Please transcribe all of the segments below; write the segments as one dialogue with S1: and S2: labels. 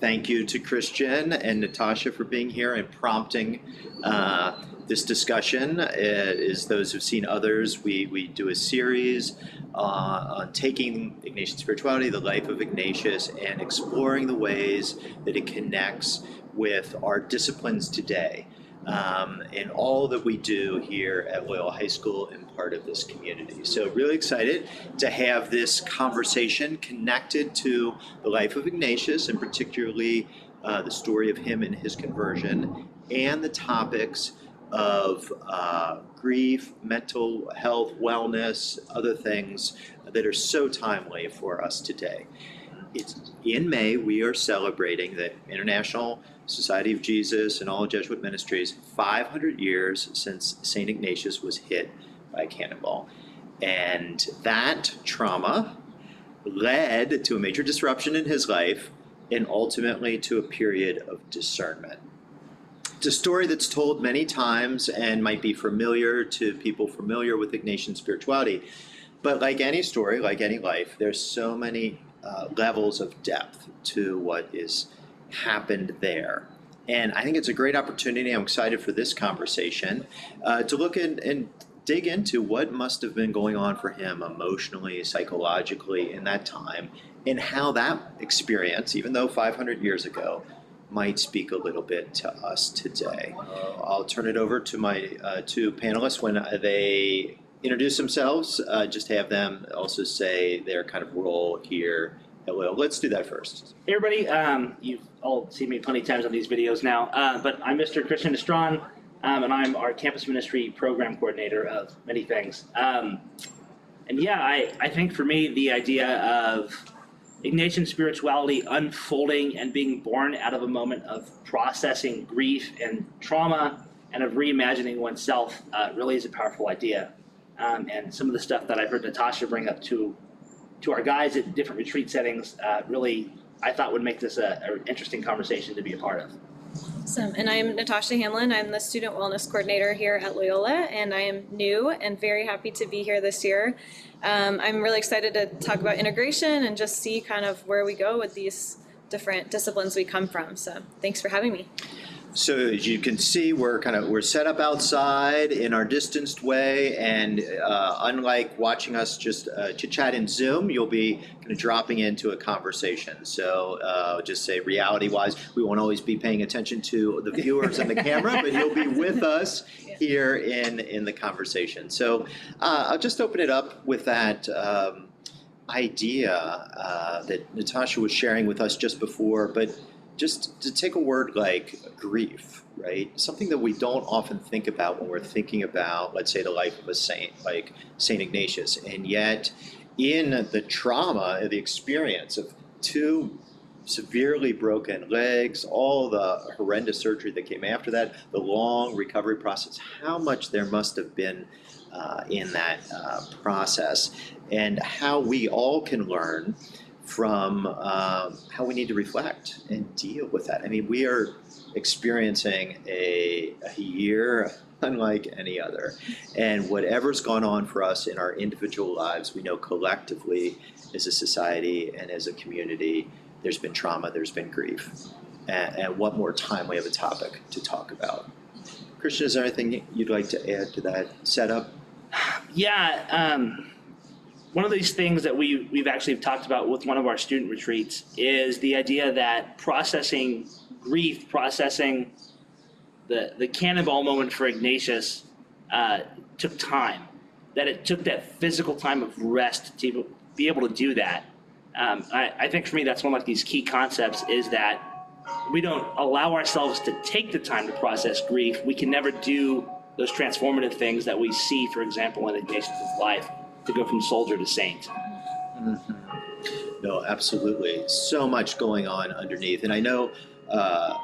S1: thank you to Christian and Natasha for being here and prompting uh, this discussion. As those who've seen others, we, we do a series uh, on taking Ignatian spirituality, the life of Ignatius, and exploring the ways that it connects with our disciplines today um, and all that we do here at Loyola High School and part of this community. So, really excited to have this conversation connected to the life of Ignatius and particularly uh, the story of him and his conversion and the topics of uh, grief, mental health, wellness, other things that are so timely for us today. It's, in May, we are celebrating the International Society of Jesus and all Jesuit ministries 500 years since St. Ignatius was hit by a cannonball. And that trauma led to a major disruption in his life and ultimately to a period of discernment. It's a story that's told many times and might be familiar to people familiar with Ignatian spirituality. But like any story, like any life, there's so many uh, levels of depth to what is happened there. And I think it's a great opportunity. I'm excited for this conversation uh, to look in, and dig into what must have been going on for him emotionally, psychologically in that time, and how that experience, even though 500 years ago, might speak a little bit to us today. Uh, I'll turn it over to my uh, two panelists when they introduce themselves. Uh, just have them also say their kind of role here Loyola. Let's do that first.
S2: Hey everybody, um, you've all seen me plenty of times on these videos now, uh, but I'm Mr. Christian Astran, um, and I'm our campus ministry program coordinator of many things. Um, and yeah, I, I think for me, the idea of Ignatian spirituality unfolding and being born out of a moment of processing grief and trauma and of reimagining oneself uh, really is a powerful idea. Um, and some of the stuff that I've heard Natasha bring up to to our guys at different retreat settings uh, really I thought would make this a, a interesting conversation to be a part of.
S3: Awesome. And I'm Natasha Hamlin. I'm the student wellness coordinator here at Loyola, and I am new and very happy to be here this year. Um, I'm really excited to talk about integration and just see kind of where we go with these different disciplines we come from. So thanks for having me.
S1: So as you can see, we're kind of we're set up outside in our distanced way, and uh, unlike watching us just uh, chit chat in Zoom, you'll be kind of dropping into a conversation. So uh, just say reality-wise, we won't always be paying attention to the viewers and the camera, but you'll be with us here in in the conversation. So uh, I'll just open it up with that. Um, idea uh, that Natasha was sharing with us just before, but just to take a word like grief, right? Something that we don't often think about when we're thinking about, let's say, the life of a saint like Saint Ignatius, and yet in the trauma, the experience of two severely broken legs, all the horrendous surgery that came after that, the long recovery process, how much there must have been uh, in that uh, process, and how we all can learn from um, how we need to reflect and deal with that. I mean, we are experiencing a, a year unlike any other. And whatever's gone on for us in our individual lives, we know collectively as a society and as a community, there's been trauma, there's been grief. And, and what more timely of a topic to talk about? Christian, is there anything you'd like to add to that setup?
S2: Yeah, um, one of these things that we we've actually talked about with one of our student retreats is the idea that processing grief, processing the the cannonball moment for Ignatius uh, took time. That it took that physical time of rest to be able to do that. Um, I, I think for me, that's one of like these key concepts is that we don't allow ourselves to take the time to process grief. We can never do those transformative things that we see, for example, in Ignatius' life to go from soldier to saint.
S1: No, absolutely. So much going on underneath. And I know uh,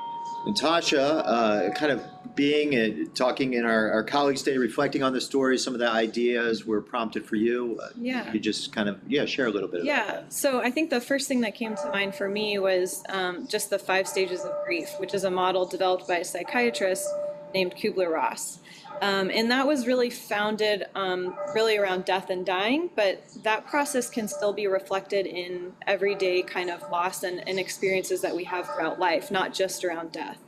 S1: Natasha, uh, kind of being uh, talking in our, our colleagues' day, reflecting on the story, some of the ideas were prompted for you. Uh,
S3: Yeah.
S1: You just kind of, yeah, share a little bit about
S3: Yeah,
S1: that.
S3: so I think the first thing that came to mind for me was um, just the five stages of grief, which is a model developed by a psychiatrist named Kubler Ross. Um, and that was really founded um, really around death and dying, but that process can still be reflected in everyday kind of loss and, and experiences that we have throughout life, not just around death.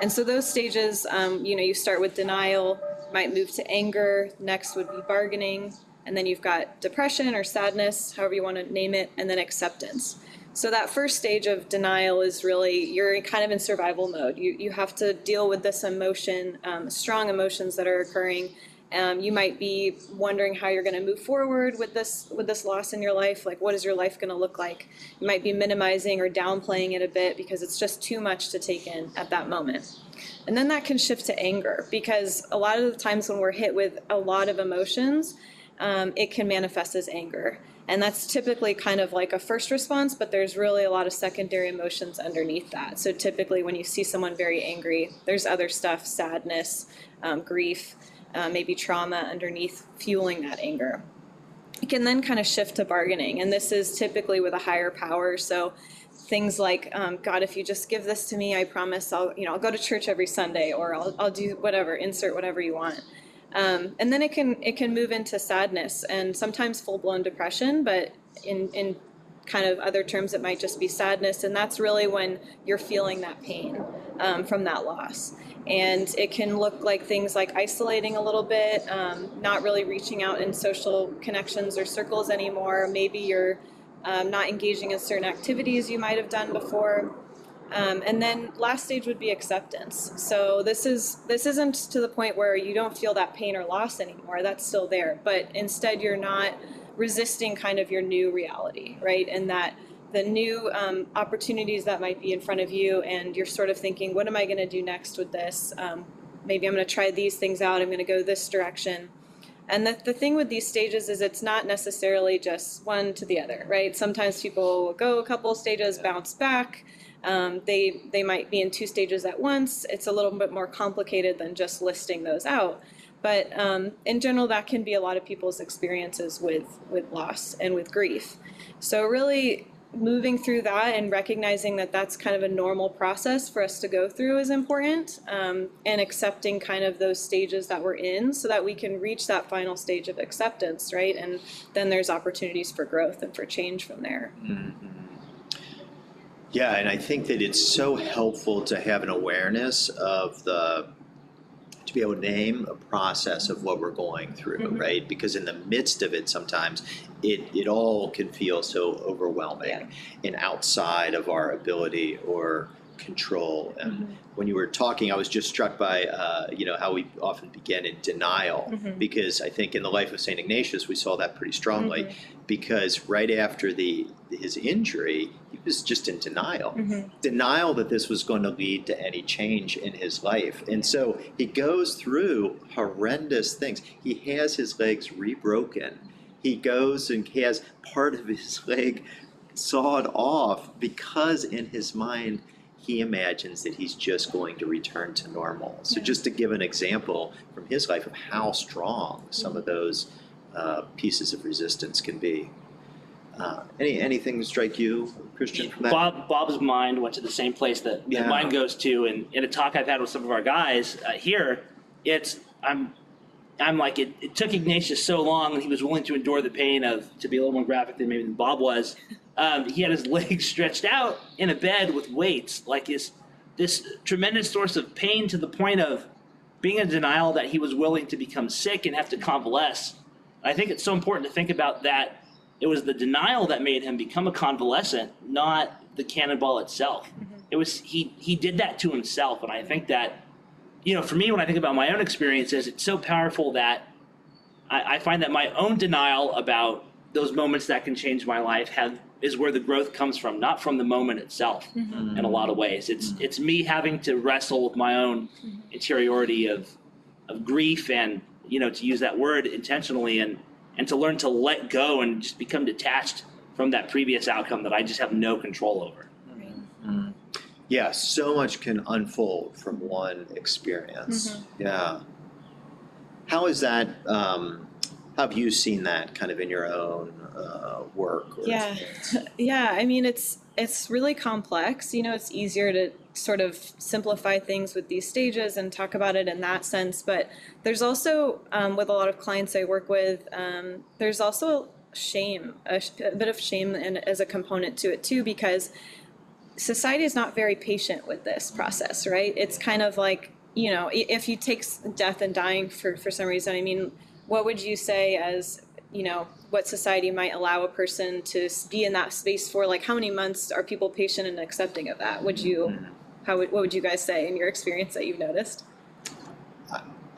S3: And so those stages, um, you know, you start with denial, might move to anger, next would be bargaining, and then you've got depression or sadness, however you want to name it, and then acceptance. So that first stage of denial is really you're kind of in survival mode. You you have to deal with this emotion, um, strong emotions that are occurring. Um, you might be wondering how you're going to move forward with this with this loss in your life. Like, what is your life going to look like? You might be minimizing or downplaying it a bit because it's just too much to take in at that moment. And then that can shift to anger because a lot of the times when we're hit with a lot of emotions, um, it can manifest as anger. And that's typically kind of like a first response, but there's really a lot of secondary emotions underneath that. So typically, when you see someone very angry, there's other stuff sadness, um, grief, uh, maybe trauma underneath fueling that anger. It can then kind of shift to bargaining, and this is typically with a higher power. So things like, um, God, if you just give this to me, I promise I'll, you know, I'll go to church every Sunday, or I'll, I'll do whatever, insert whatever you want. Um, and then it can it can move into sadness and sometimes full blown depression, but in in kind of other terms it might just be sadness, and that's really when you're feeling that pain um, from that loss. And it can look like things like isolating a little bit, um, not really reaching out in social connections or circles anymore. Maybe you're um, not engaging in certain activities you might have done before. Um, and then last stage would be acceptance. So this is this isn't to the point where you don't feel that pain or loss anymore. That's still there, but instead you're not resisting kind of your new reality, right? And that the new um, opportunities that might be in front of you, and you're sort of thinking, what am I going to do next with this? Um, maybe I'm going to try these things out. I'm going to go this direction. And the, the thing with these stages is it's not necessarily just one to the other, right? Sometimes people go a couple stages, bounce back. Um, they they might be in two stages at once. It's a little bit more complicated than just listing those out. But um, in general, that can be a lot of people's experiences with with loss and with grief. So really moving through that and recognizing that that's kind of a normal process for us to go through is important um, and accepting kind of those stages that we're in so that we can reach that final stage of acceptance right and then there's opportunities for growth and for change from there
S1: Yeah, and I think that it's so helpful to have an awareness of the, to be able to name a process of what we're going through,
S3: Mhm.
S1: right? Because in the midst of it, sometimes it, it all can feel so overwhelming
S3: Yeah.
S1: and outside of our ability or control. And
S3: Mhm.
S1: when you were talking, I was just struck by, uh, you know, how we often begin in denial.
S3: Mhm.
S1: Because I think in the life of St. Ignatius, we saw that pretty strongly.
S3: Mhm.
S1: Because right after the his injury, he was just in denial
S3: Mhm.
S1: denial that this was going to lead to any change in his life. And so he goes through horrendous things. He has his legs rebroken. He goes and he has part of his leg sawed off because in his mind he imagines that he's just going to return to normal. So
S3: Yeah.
S1: just to give an example from his life of how strong some of those uh, pieces of resistance can be. Uh, any anything strike you, Christian, from that?
S2: Bob Bob's mind went to the same place that, that
S1: Yeah.
S2: mine goes to, and in a talk I've had with some of our guys uh, here, it's I'm I'm like it, it took Ignatius so long, and he was willing to endure the pain of to be a little more graphic than maybe than Bob was. Um, he had his legs stretched out in a bed with weights, like his this tremendous source of pain to the point of being in denial that he was willing to become sick and have to convalesce. I think it's so important to think about that. It was the denial that made him become a convalescent, not the cannonball itself. It was he he did that to himself, and I think that, you know, for me when I think about my own experiences, it's so powerful that I, I find that my own denial about those moments that can change my life have is where the growth comes from, not from the moment itself. Mm-hmm. Mm-hmm. In a lot of ways, it's mm-hmm. it's me having to wrestle with my own interiority of of grief and you know to use that word intentionally and and to learn to let go and just become detached from that previous outcome that I just have no control over.
S3: Right.
S1: Yeah, so much can unfold from one experience.
S3: Mhm.
S1: Yeah. How is that? Um, how have you seen that kind of in your own uh, work? Or
S3: Yeah. Yeah, I mean it's it's really complex. You know, it's easier to sort of simplify things with these stages and talk about it in that sense. But there's also um, with a lot of clients I work with, um, there's also shame, a, sh- a bit of shame, as a component to it too, because society is not very patient with this process, right? It's kind of like, you know, if you take death and dying for, for some reason, I mean, what would you say as, you know, what society might allow a person to be in that space for? Like, how many months are people patient and accepting of that? Would you, how would, what would you guys say in your experience that you've noticed?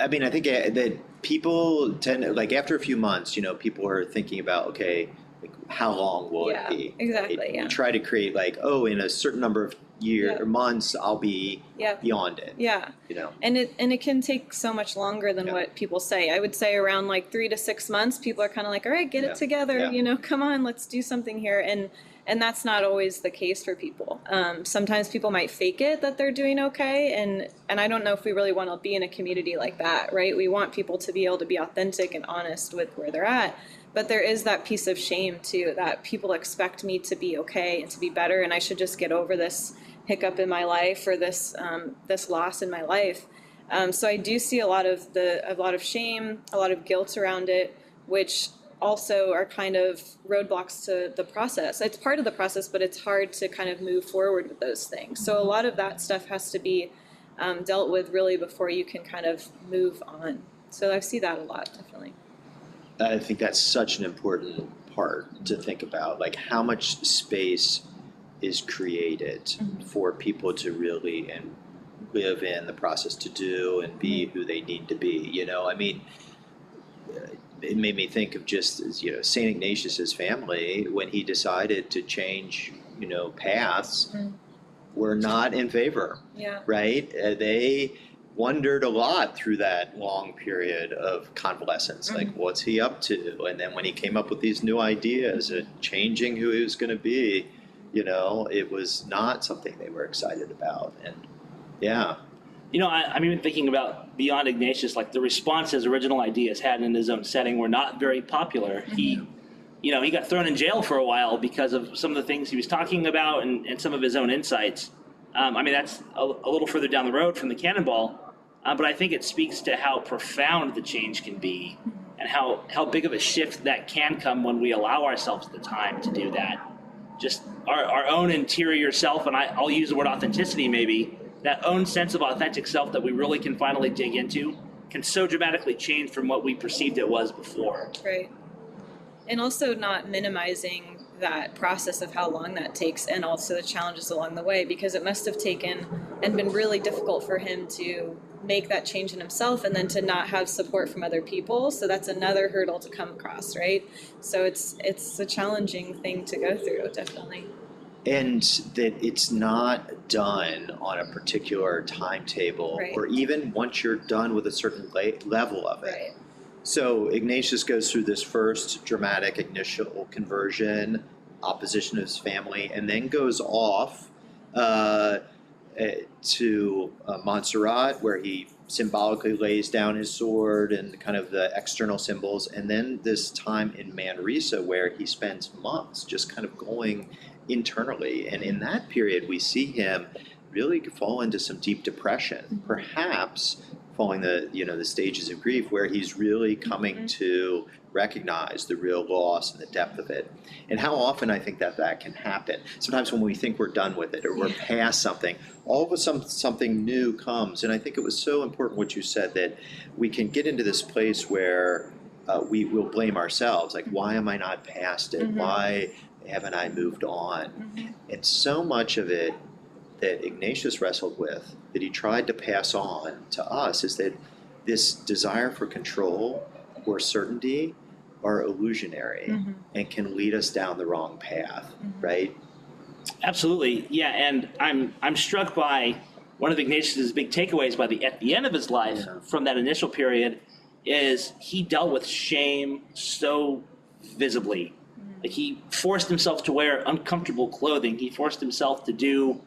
S1: I mean, I think uh, that people tend like after a few months, you know, people are thinking about okay, like how long will
S3: Yeah,
S1: it be?
S3: exactly,
S1: Right?
S3: yeah.
S1: Try to create like oh, in a certain number of year
S3: Yeah.
S1: or months, I'll be
S3: Yeah,
S1: beyond it.
S3: yeah.
S1: You know.
S3: And it and it can take so much longer than
S1: Yeah.
S3: what people say. I would say around like three to six months, people are kind of like, all right, get it together, you know, come on, let's do something here. And and that's not always the case for people. Um, sometimes people might fake it that they're doing okay, and and I don't know if we really want to be in a community like that, right? We want people to be able to be authentic and honest with where they're at. But there is that piece of shame too that people expect me to be okay and to be better, and I should just get over this hiccup in my life or this um, this loss in my life. Um, so I do see a lot of the a lot of shame, a lot of guilt around it, which also are kind of roadblocks to the process. It's part of the process, but it's hard to kind of move forward with those things. So a lot of that stuff has to be um, dealt with really before you can kind of move on. So I see that a lot, definitely.
S1: I think that's such an important part to think about. Like how much space is created
S3: Mhm.
S1: for people to really and live in the process to do and be who they need to be. You know, I mean, uh, it made me think of just you know Saint Ignatius's family when he decided to change you know paths
S3: Mm.
S1: were not in favor
S3: Yeah.
S1: right? Uh, they wondered a lot through that long period of convalescence. Like,
S3: Mhm.
S1: what's he up to? And then when he came up with these new ideas and changing who he was going to be, you know, it was not something they were excited about. And yeah,
S2: You know, I, I'm even thinking about beyond Ignatius, like the response his original ideas had in his own setting were not very popular. He, you know, he got thrown in jail for a while because of some of the things he was talking about and, and some of his own insights. Um, I mean, that's a, a little further down the road from the cannonball, uh, but I think it speaks to how profound the change can be and how, how big of a shift that can come when we allow ourselves the time to do that. Just our, our own interior self, and I, I'll use the word authenticity maybe, that own sense of authentic self that we really can finally dig into can so dramatically change from what we perceived it was before.
S3: Right. And also not minimizing that process of how long that takes and also the challenges along the way because it must have taken and been really difficult for him to make that change in himself and then to not have support from other people so that's another hurdle to come across right so it's it's a challenging thing to go through definitely
S1: and that it's not done on a particular timetable
S3: Right.
S1: or even once you're done with a certain la- level of it.
S3: right
S1: So Ignatius goes through this first dramatic initial conversion, opposition of his family, and then goes off uh, eh, to uh, Montserrat, where he symbolically lays down his sword and kind of the external symbols, and then this time in Manresa, where he spends months just kind of going internally. And in that period, we see him really fall into some deep depression, perhaps following the you know the stages of grief where he's really coming
S3: Mhm.
S1: to recognize the real loss and the depth of it and how often i think that that can happen sometimes when we think we're done with it or we're
S3: Yeah.
S1: past something all of a sudden something new comes and i think it was so important what you said that we can get into this place where uh, we will blame ourselves like why am i not past it
S3: Mhm.
S1: why haven't i moved on and so much of it that Ignatius wrestled with, that he tried to pass on to us, is that this desire for control or certainty are illusionary
S3: Mhm.
S1: and can lead us down the wrong path,
S3: Mhm.
S1: right?
S2: Absolutely, yeah, and I'm I'm struck by one of Ignatius's big takeaways by the at the end of his life
S1: Yeah.
S2: from that initial period is he dealt with shame so visibly. Like he forced himself to wear uncomfortable clothing. He forced himself to do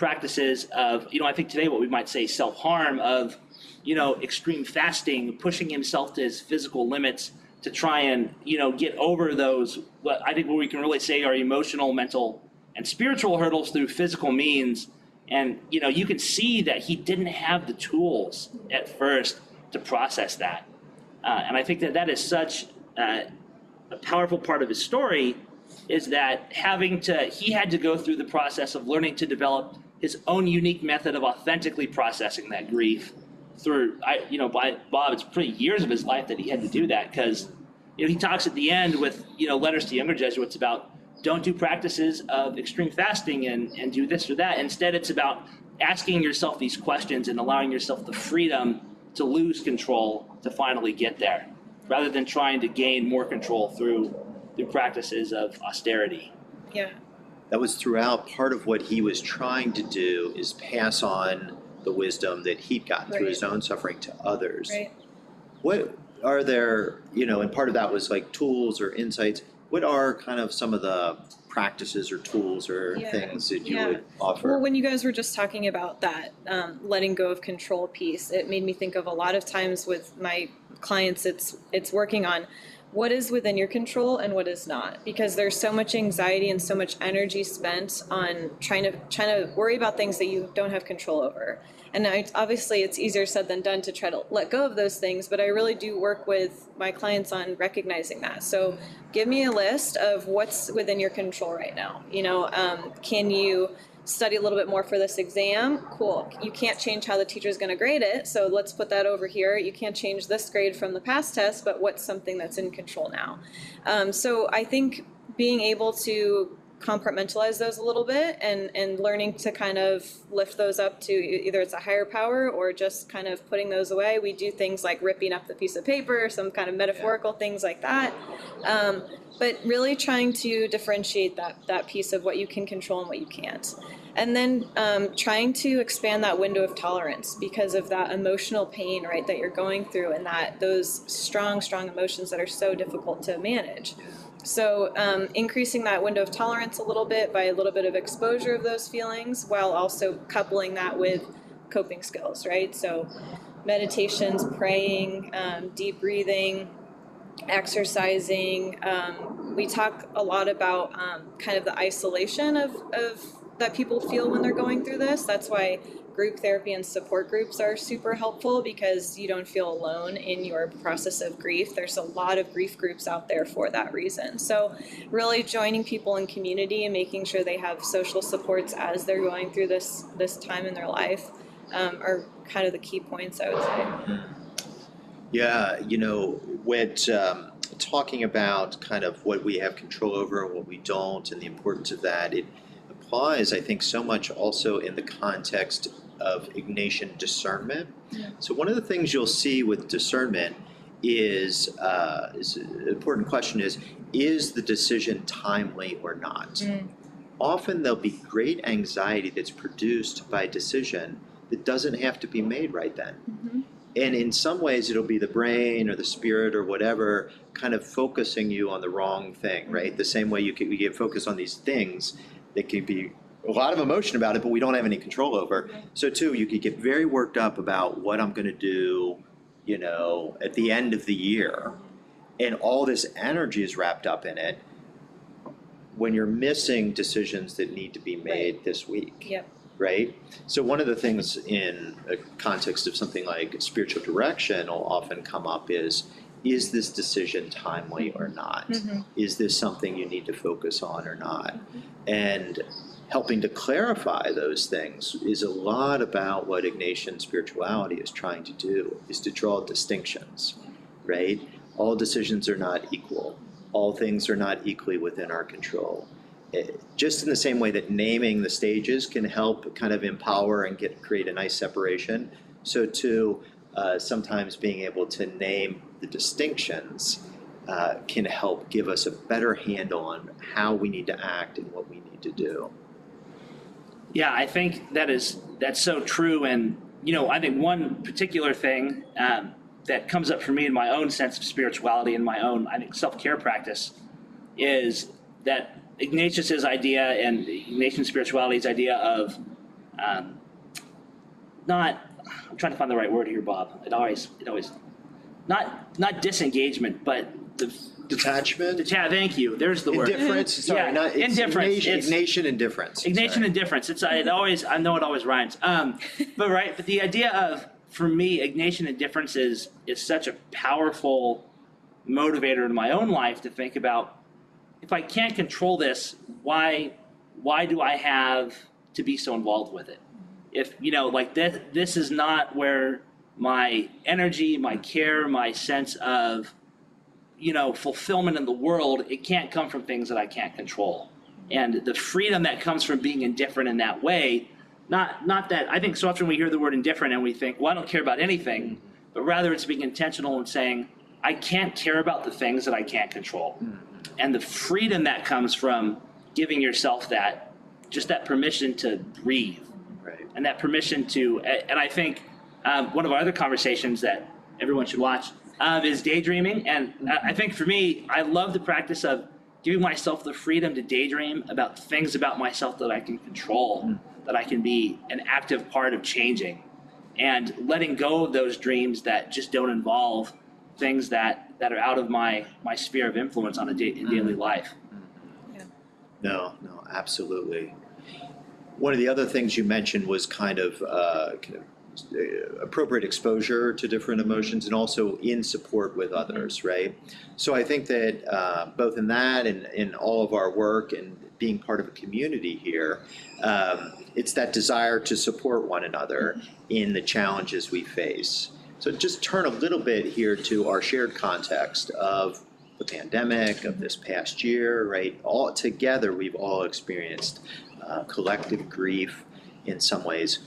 S2: practices of, you know, I think today what we might say self harm of, you know, extreme fasting, pushing himself to his physical limits to try and you know get over those what I think what we can really say are emotional, mental, and spiritual hurdles through physical means. And you know you can see that he didn't have the tools at first to process that, uh, and I think that that is such uh, a powerful part of his story is that having to he had to go through the process of learning to develop his own unique method of authentically processing that grief through I you know by Bob it's pretty years of his life that he had to do that because you know he talks at the end with you know letters to younger Jesuits about don't do practices of extreme fasting and and do this or that instead it's about asking yourself these questions and allowing yourself the freedom to lose control to finally get there rather than trying to gain more control through through practices of austerity
S3: Yeah.
S1: That was throughout part of what he was trying to do is pass on the wisdom that he'd gotten through his own suffering to others.
S3: Right.
S1: What are there, you know, and part of that was like tools or insights. What are kind of some of the practices or tools or
S3: Yeah,
S1: things that you
S3: yeah.
S1: would offer?
S3: Well, when you guys were just talking about that um, letting go of control piece, it made me think of a lot of times with my clients. It's it's working on what is within your control and what is not, because there's so much anxiety and so much energy spent on trying to trying to worry about things that you don't have control over. And I, obviously, it's easier said than done to try to let go of those things, but I really do work with my clients on recognizing that. So, give me a list of what's within your control right now. You know, um, can you study a little bit more for this exam? Cool. You can't change how the teacher's going to grade it, so let's put that over here. You can't change this grade from the past test, but what's something that's in control now? Um, so, I think being able to compartmentalize those a little bit and and learning to kind of lift those up to either it's a higher power or just kind of putting those away we do things like ripping up the piece of paper some kind of metaphorical things like that um, but really trying to differentiate that that piece of what you can control and what you can't and then um, trying to expand that window of tolerance because of that emotional pain right that you're going through and that those strong strong emotions that are so difficult to manage so, um, increasing that window of tolerance a little bit by a little bit of exposure of those feelings while also coupling that with coping skills, right? So, meditations, praying, um, deep breathing, exercising. Um, we talk a lot about um, kind of the isolation of, of that people feel when they're going through this. That's why group therapy and support groups are super helpful because you don't feel alone in your process of grief. There's a lot of grief groups out there for that reason. So, really joining people in community and making sure they have social supports as they're going through this this time in their life um, are kind of the key points I would say.
S1: Yeah, you know, what um, talking about kind of what we have control over and what we don't, and the importance of that, it applies, I think, so much also in the context of Ignatian discernment.
S3: Yeah.
S1: So one of the things you'll see with discernment is, uh, is an important question is is the decision timely or not?
S3: Mm.
S1: Often there'll be great anxiety that's produced by a decision that doesn't have to be made right then
S3: Mhm.
S1: and in some ways it'll be the brain or the spirit or whatever kind of focusing you on the wrong thing right the same way you can get focused on these things that can be a lot of emotion about it but we don't have any control over so too you could get very worked up about what i'm going to do you know at the end of the year and all this energy is wrapped up in it when you're missing decisions that need to be made this week
S3: Yep.
S1: right? So one of the things in a context of something like spiritual direction will often come up is is this decision timely or not?
S3: Mhm.
S1: Is this something you need to focus on or not? And helping to clarify those things is a lot about what Ignatian spirituality is trying to do, is to draw distinctions, right? All decisions are not equal. All things are not equally within our control it- just in the same way that naming the stages can help kind of empower and get create a nice separation so too uh, sometimes being able to name the distinctions uh, can help give us a better handle on how we need to act and what we need to do
S2: Yeah, I think that is that's so true, and you know, I think one particular thing um, that comes up for me in my own sense of spirituality and my own, I think, self care practice is that Ignatius's idea and Ignatian spirituality's idea of um, not. I'm trying to find the right word here, Bob. It always, it always, not not disengagement, but the,
S1: Detachment,
S2: deta- thank you, there's the word.
S1: indifference. Sorry,
S2: Yeah,
S1: not it's
S2: indifference,
S1: Ignatian,
S2: it's-
S1: Ignatian indifference.
S2: Ignatian
S1: Sorry.
S2: indifference. It's it always I know it always rhymes. Um, but right, but the idea of for me, Ignatian indifference is is such a powerful motivator in my own life to think about if I can't control this, why why do I have to be so involved with it? If you know, like this this is not where my energy, my care, my sense of you know fulfillment in the world, it can't come from things that I can't control. And the freedom that comes from being indifferent in that way not not that i think so often we hear the word indifferent and we think well i don't care about anything but rather it's being intentional and saying i can't care about the things that i can't control. And the freedom that comes from giving yourself that just that permission to breathe.
S1: Right.
S2: and that permission to and i think um, one of our other conversations that everyone should watch um, is daydreaming. And I- i think for me i love the practice of giving myself the freedom to daydream about things about myself that i can control that i can be an active part of changing and letting go of those dreams that just don't involve things that that are out of my my sphere of influence on a day, in daily life.
S1: No, no, absolutely. One of the other things you mentioned was kind of, uh, kind of uh, appropriate exposure to different emotions and also in support with others, right? So I think that uh, both in that and in all of our work and being part of a community here, um, it's that desire to support one another in the challenges we face. So just turn a little bit here to our shared context of the pandemic of this past year, right? All together, we've all experienced uh, collective grief in some ways.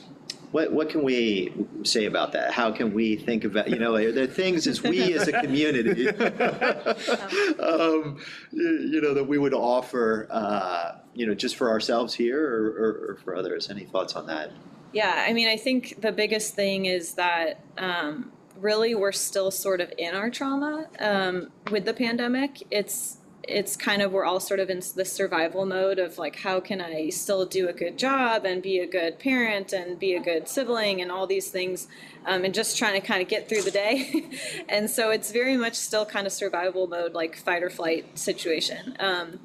S1: What, what can we say about that? How can we think about, you know, are there things as we as a community, um, you, know, that we would offer, uh, you know, just for ourselves here or, or, or for others? Any thoughts on that?
S3: Yeah, I mean, I think the biggest thing is that um, really we're still sort of in our trauma um, with the pandemic. It's it's kind of we're all sort of in the survival mode of like how can I still do a good job and be a good parent and be a good sibling and all these things, um, and just trying to kind of get through the day. and so it's very much still kind of survival mode, like fight or flight situation. Um,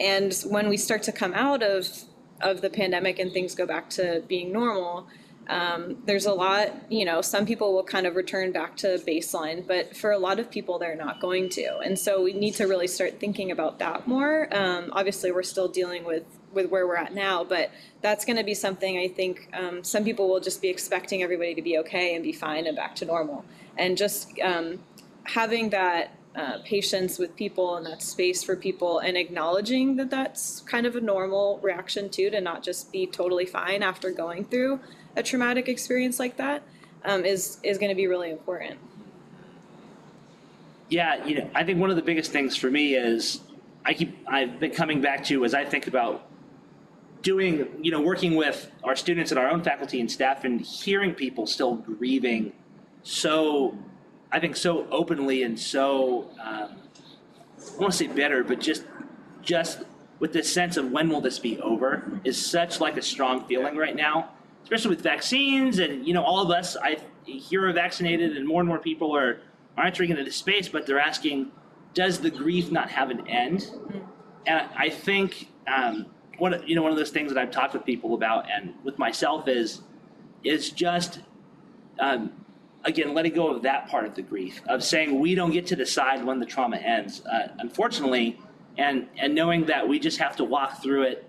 S3: and when we start to come out of of the pandemic and things go back to being normal, um, there's a lot, you know, some people will kind of return back to baseline, but for a lot of people, they're not going to. And so we need to really start thinking about that more. Um, obviously, we're still dealing with with where we're at now, but that's going to be something I think um, some people will just be expecting everybody to be okay and be fine and back to normal. And just um, having that uh, patience with people and that space for people and acknowledging that that's kind of a normal reaction too to not just be totally fine after going through a traumatic experience like that um, is is going to be really important.
S2: Yeah, you know, I think one of the biggest things for me is I keep I've been coming back to as I think about doing, you know, working with our students and our own faculty and staff and hearing people still grieving so I think so openly and so um, I want to say bitter, but just just with this sense of when will this be over is such like a strong feeling right now, especially with vaccines and you know all of us I hear are vaccinated and more and more people are are entering into this space, but they're asking, does the grief not have an end? And I think um, one of- you know one of those things that I've talked with people about and with myself is is just um, again letting go of that part of the grief of saying we don't get to decide when the trauma ends, uh, unfortunately, and and knowing that we just have to walk through it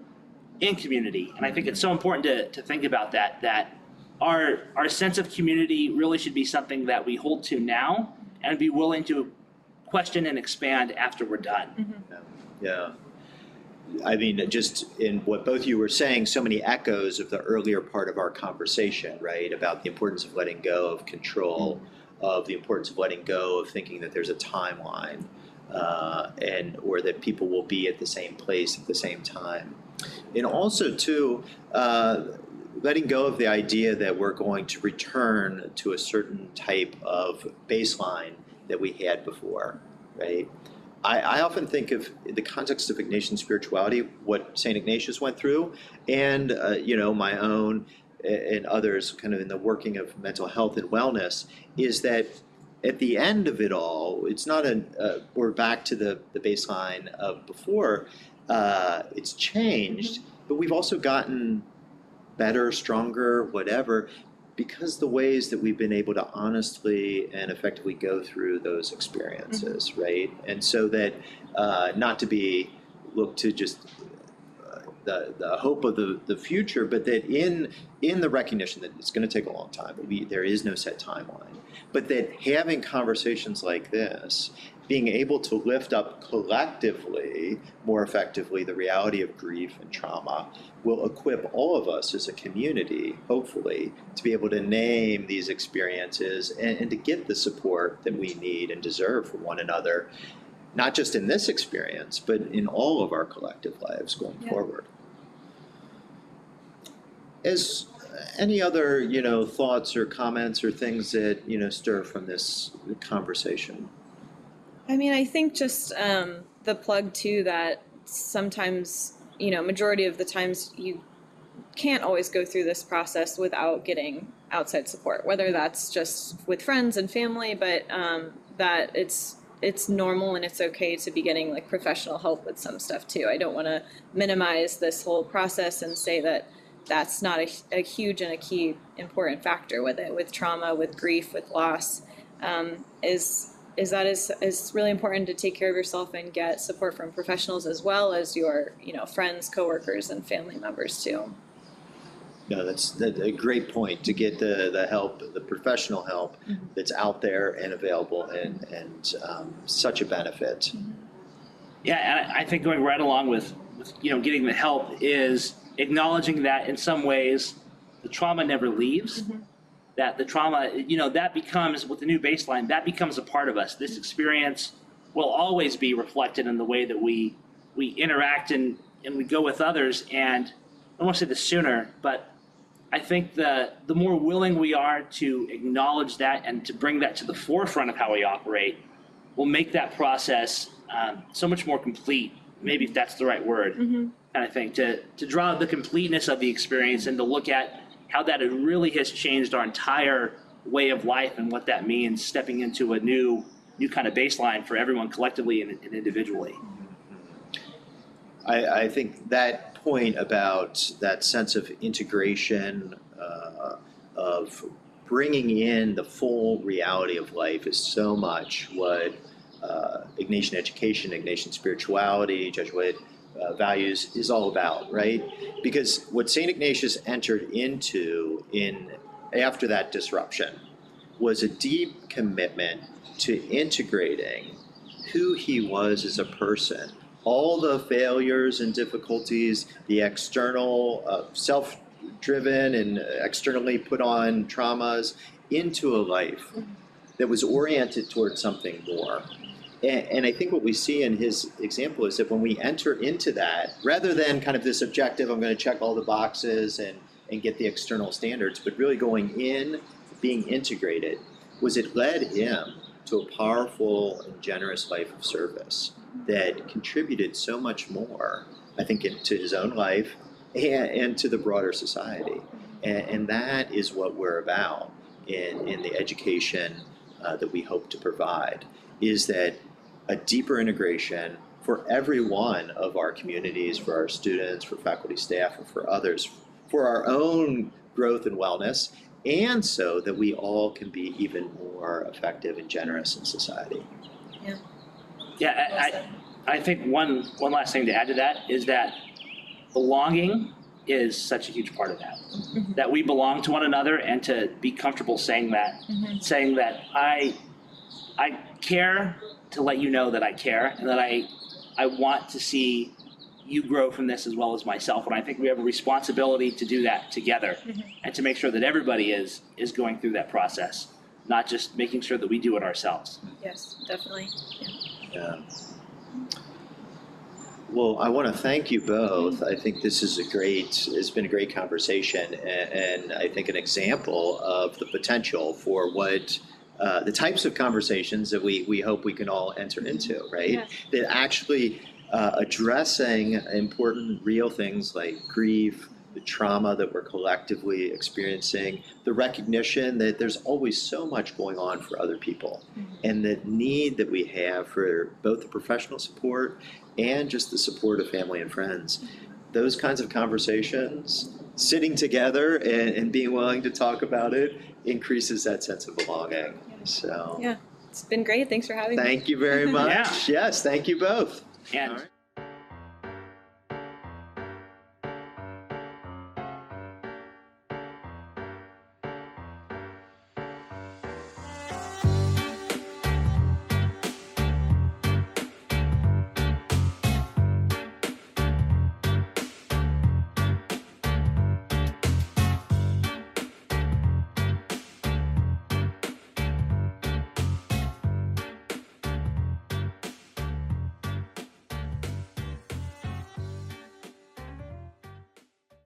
S2: in community. And I think it's so important to to think about that that our our sense of community really should be something that we hold to now and be willing to question and expand after we're done.
S1: Yeah. I mean, just in what both you were saying, so many echoes of the earlier part of our conversation, right? About the importance of letting go of control, of the importance of letting go of thinking that there's a timeline, uh, and or that people will be at the same place at the same time, and also too, uh, letting go of the idea that we're going to return to a certain type of baseline that we had before, right? I, I often think of the context of Ignatian spirituality, what St. Ignatius went through, and uh, you know my own and others, kind of in the working of mental health and wellness, is that at the end of it all, it's not a, uh, we're back to the, the baseline of before. Uh, it's changed, but we've also gotten better, stronger, whatever, because the ways that we've been able to honestly and effectively go through those experiences, right? And so that uh, not to be looked to just uh, the, the hope of the, the future, but that in in the recognition that it's going to take a long time, we, there is no set timeline, but that having conversations like this, being able to lift up collectively more effectively the reality of grief and trauma will equip all of us as a community, hopefully, to be able to name these experiences and, and to get the support that we need and deserve from one another not just in this experience, but in all of our collective lives going
S3: Yeah.
S1: forward. As any other, you know, thoughts or comments or things that, you know, stir from this conversation?
S3: I mean, I think just um, the plug too that sometimes, you know, majority of the times you can't always go through this process without getting outside support, whether that's just with friends and family, but um, that it's it's normal and it's okay to be getting like professional help with some stuff too. I don't want to minimize this whole process and say that that's not a, a huge and a key important factor with it, with trauma, with grief, with loss. Um, is is that is is really important to take care of yourself and get support from professionals as well as your you know friends, coworkers, and family members too.
S1: No, that's, that's a great point to get the, the help, the professional help
S3: Mhm.
S1: that's out there and available and, and um, such a benefit.
S2: Yeah, and I I think going right along with, with you know getting the help is acknowledging that in some ways the trauma never leaves. That the trauma, you know, that becomes with the new baseline. That becomes a part of us. This experience will always be reflected in the way that we we interact and and we go with others. And I don't want to say the sooner, but I think the the more willing we are to acknowledge that and to bring that to the forefront of how we operate, will make that process um, so much more complete. Maybe if that's the right word,
S3: Mm-hmm.
S2: kind of thing. To to draw the completeness of the experience and to look at how that really has changed our entire way of life and what that means stepping into a new new kind of baseline for everyone collectively and, and individually.
S1: I, I think that point about that sense of integration, uh, of bringing in the full reality of life is so much what uh, Ignatian education, Ignatian spirituality, Jesuit uh, values is all about, right? Because what St. Ignatius entered into in after that disruption was a deep commitment to integrating who he was as a person all the failures and difficulties, the external, uh, self driven and externally put on traumas into a life that was oriented towards something more. And, and I think what we see in his example is that when we enter into that, rather than kind of this objective, I'm going to check all the boxes and, and get the external standards, but really going in, being integrated, was it led him to a powerful and generous life of service that contributed so much more, I think, to his own life and, and to the broader society. And, and that is what we're about in, in the education uh, that we hope to provide, is that a deeper integration for every one of our communities, for our students, for faculty, staff, and for others, for our own growth and wellness, and so that we all can be even more effective and generous in society.
S2: Yeah, I, I, I think one one last thing to add to that is that belonging is such a huge part of that. That we belong to one another and to be comfortable saying that,
S3: Mhm.
S2: saying that I I care to let you know that I care and that I I want to see you grow from this as well as myself. And I think we have a responsibility to do that together
S3: Mhm.
S2: and to make sure that everybody is is going through that process, not just making sure that we do it ourselves.
S3: Yes, definitely.
S1: Yeah. Well, I want to thank you both. I think this is a great, it's been a great conversation and, and I think an example of the potential for what uh, the types of conversations that we, we hope we can all enter into, right? That actually uh, addressing important, real things like grief, the trauma that we're collectively experiencing, the recognition that there's always so much going on for other people, and the need that we have for both the professional support and just the support of family and friends. Those kinds of conversations, sitting together and, and being willing to talk about it, increases that sense of belonging. So,
S3: Yeah. It's been great. Thanks for having me.
S1: thank you very much. Yeah. Yes, thank you both.
S2: And
S1: All right.